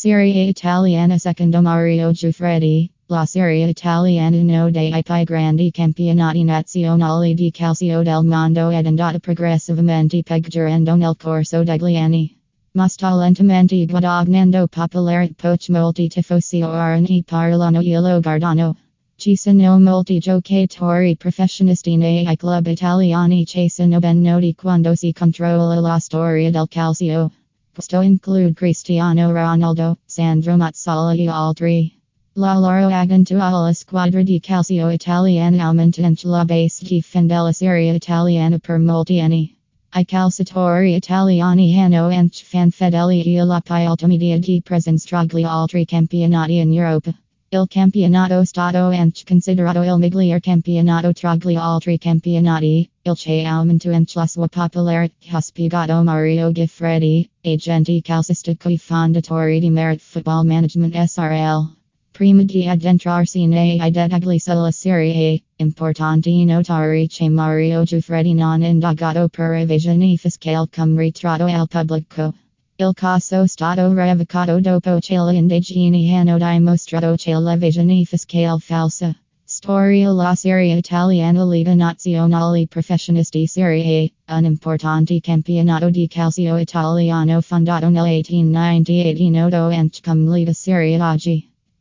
Serie Italiana Secondo Mario Giuffredi, La Serie Italiana no dei più grandi campionati nazionali di calcio del mondo ed andata progressivamente peggiorando nel corso degli anni. Ma sta lentamente guadagnando popolarità poch molti tifosi ora parlano e guardano. Ci sono molti giocatori professionisti nei club italiani che sono ben noti quando si controlla la storia del calcio. Questo include Cristiano Ronaldo, Sandro Mazzola e altri. La loro agento alla squadra di calcio italiana aumentanche la base difende serie italiana per molti anni. I calciatori italiani hanno anche fan fedeli e la più media di presenza tra altri campionati in Europa. Il campionato stato anche considerato il miglior campionato tra gli altri campionati, il che aumento anche la sua popolarità spiegato Mario Giuffredi, agente calcistico e fondatore di MARAT Football Management SRL. Prima di addentrarsi nei dettagli sulla Serie A, importante notare che Mario Giuffredi non indagato per evasione fiscale come ritratto al pubblico. Il caso stato revocato dopo che indagini hanno dimostrato che la visione fiscale falsa. Storia la Serie Italiana Lega Nazionale Professionisti Serie A, un importante campionato di calcio italiano fondato nel 1898 e noto anche come Liga Serie AG.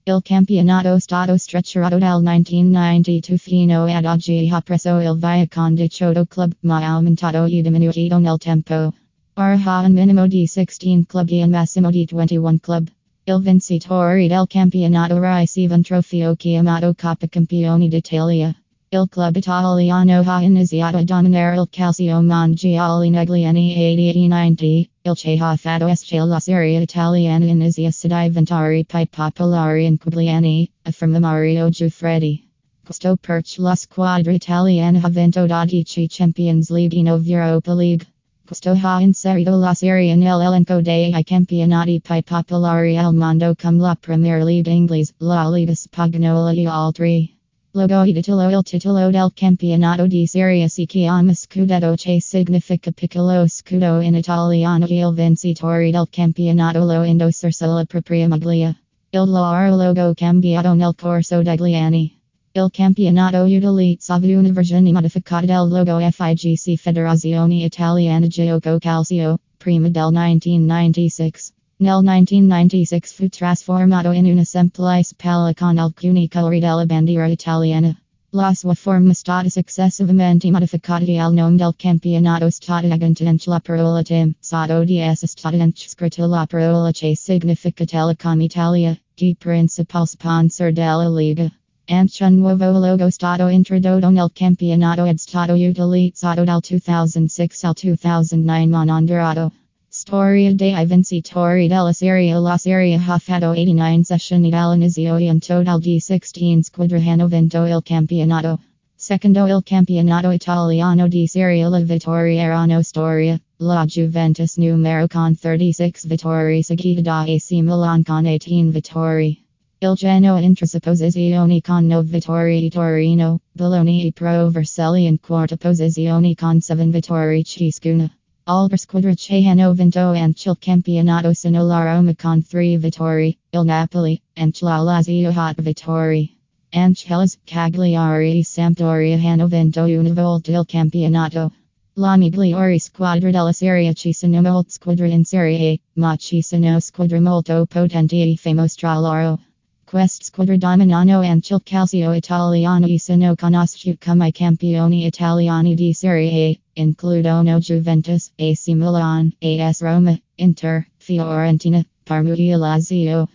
Il campionato stato strutturato dal 1992 fino ad oggi ha preso il via con 18 club ma aumentato e diminuito nel tempo. Ora ha un minimo di 16 club e un massimo di 21 club. Il vincitore del campionato riceve un trofeo chiamato Coppa Campioni d'Italia. Il club italiano ha iniziato a dominare il calcio mondiale negli anni 80 e 90. Il che ha fatto esce la serie italiana inizia a diventare più popolare in quegli anni, afferma Mario Giuffredi. Questo perché la squadra italiana ha vinto 12 Champions League 9 Europa League. Questo ha inserito la serie nell'elenco dei campionati più popolari al mondo come la Premier League inglese, la Liga Spagnola e altri. Logo e titolo Il titolo del campionato di Serie si chiama Scudetto che significa piccolo scudo in italiano il vincitore del campionato lo indossa sulla propria maglia. Il loro logo cambiato nel corso degli anni. Il campionato utilizzava una versione modificata del logo FIGC Federazione Italiana Gioco Calcio, prima del 1996. Nel 1996 fu trasformato in una semplice palla con alcuni colori della bandiera italiana. La sua forma stata successivamente modificata al nome del campionato stata aggiunta la parola. Sotto di essa stata anche scritta la parola che significa Telecom Italia, di principal sponsor della Liga. Anche un nuovo logo stato introdotto nel campionato ed stato utilizzato dal 2006 al 2009 monondurato. Storia dei vincitori della Serie La Serie ha fatto 89 sessioni dall'inizio e un total di 16 squadre hanno vinto il campionato. Secondo il campionato italiano di Serie La vittorie erano storia, la Juventus numero con 36 vittorie seguita da AC Milan con 18 vittorie. Il Genoa in terza con 9 vittorie Torino, Bologna e Pro Vercelli in quarta posizione con 7 vittorie ciascuna. Alber squadra che hanno vinto anche il campionato sono la Roma con 3 vittorie, il Napoli, anche la Lazio hat vittorie. Anche Hellas, Cagliari Sampdoria hanno vinto una volta il campionato. La migliore squadra della Serie ci sono molte squadre in Serie A, ma ci sono squadre molto potenti e famose tra loro. Quest squadra dominano anche il calcio italiano e sono conosciuti come campioni italiani di Serie A. Includono Juventus, AC Milan, AS Roma, Inter, Fiorentina, Parma e Lazio.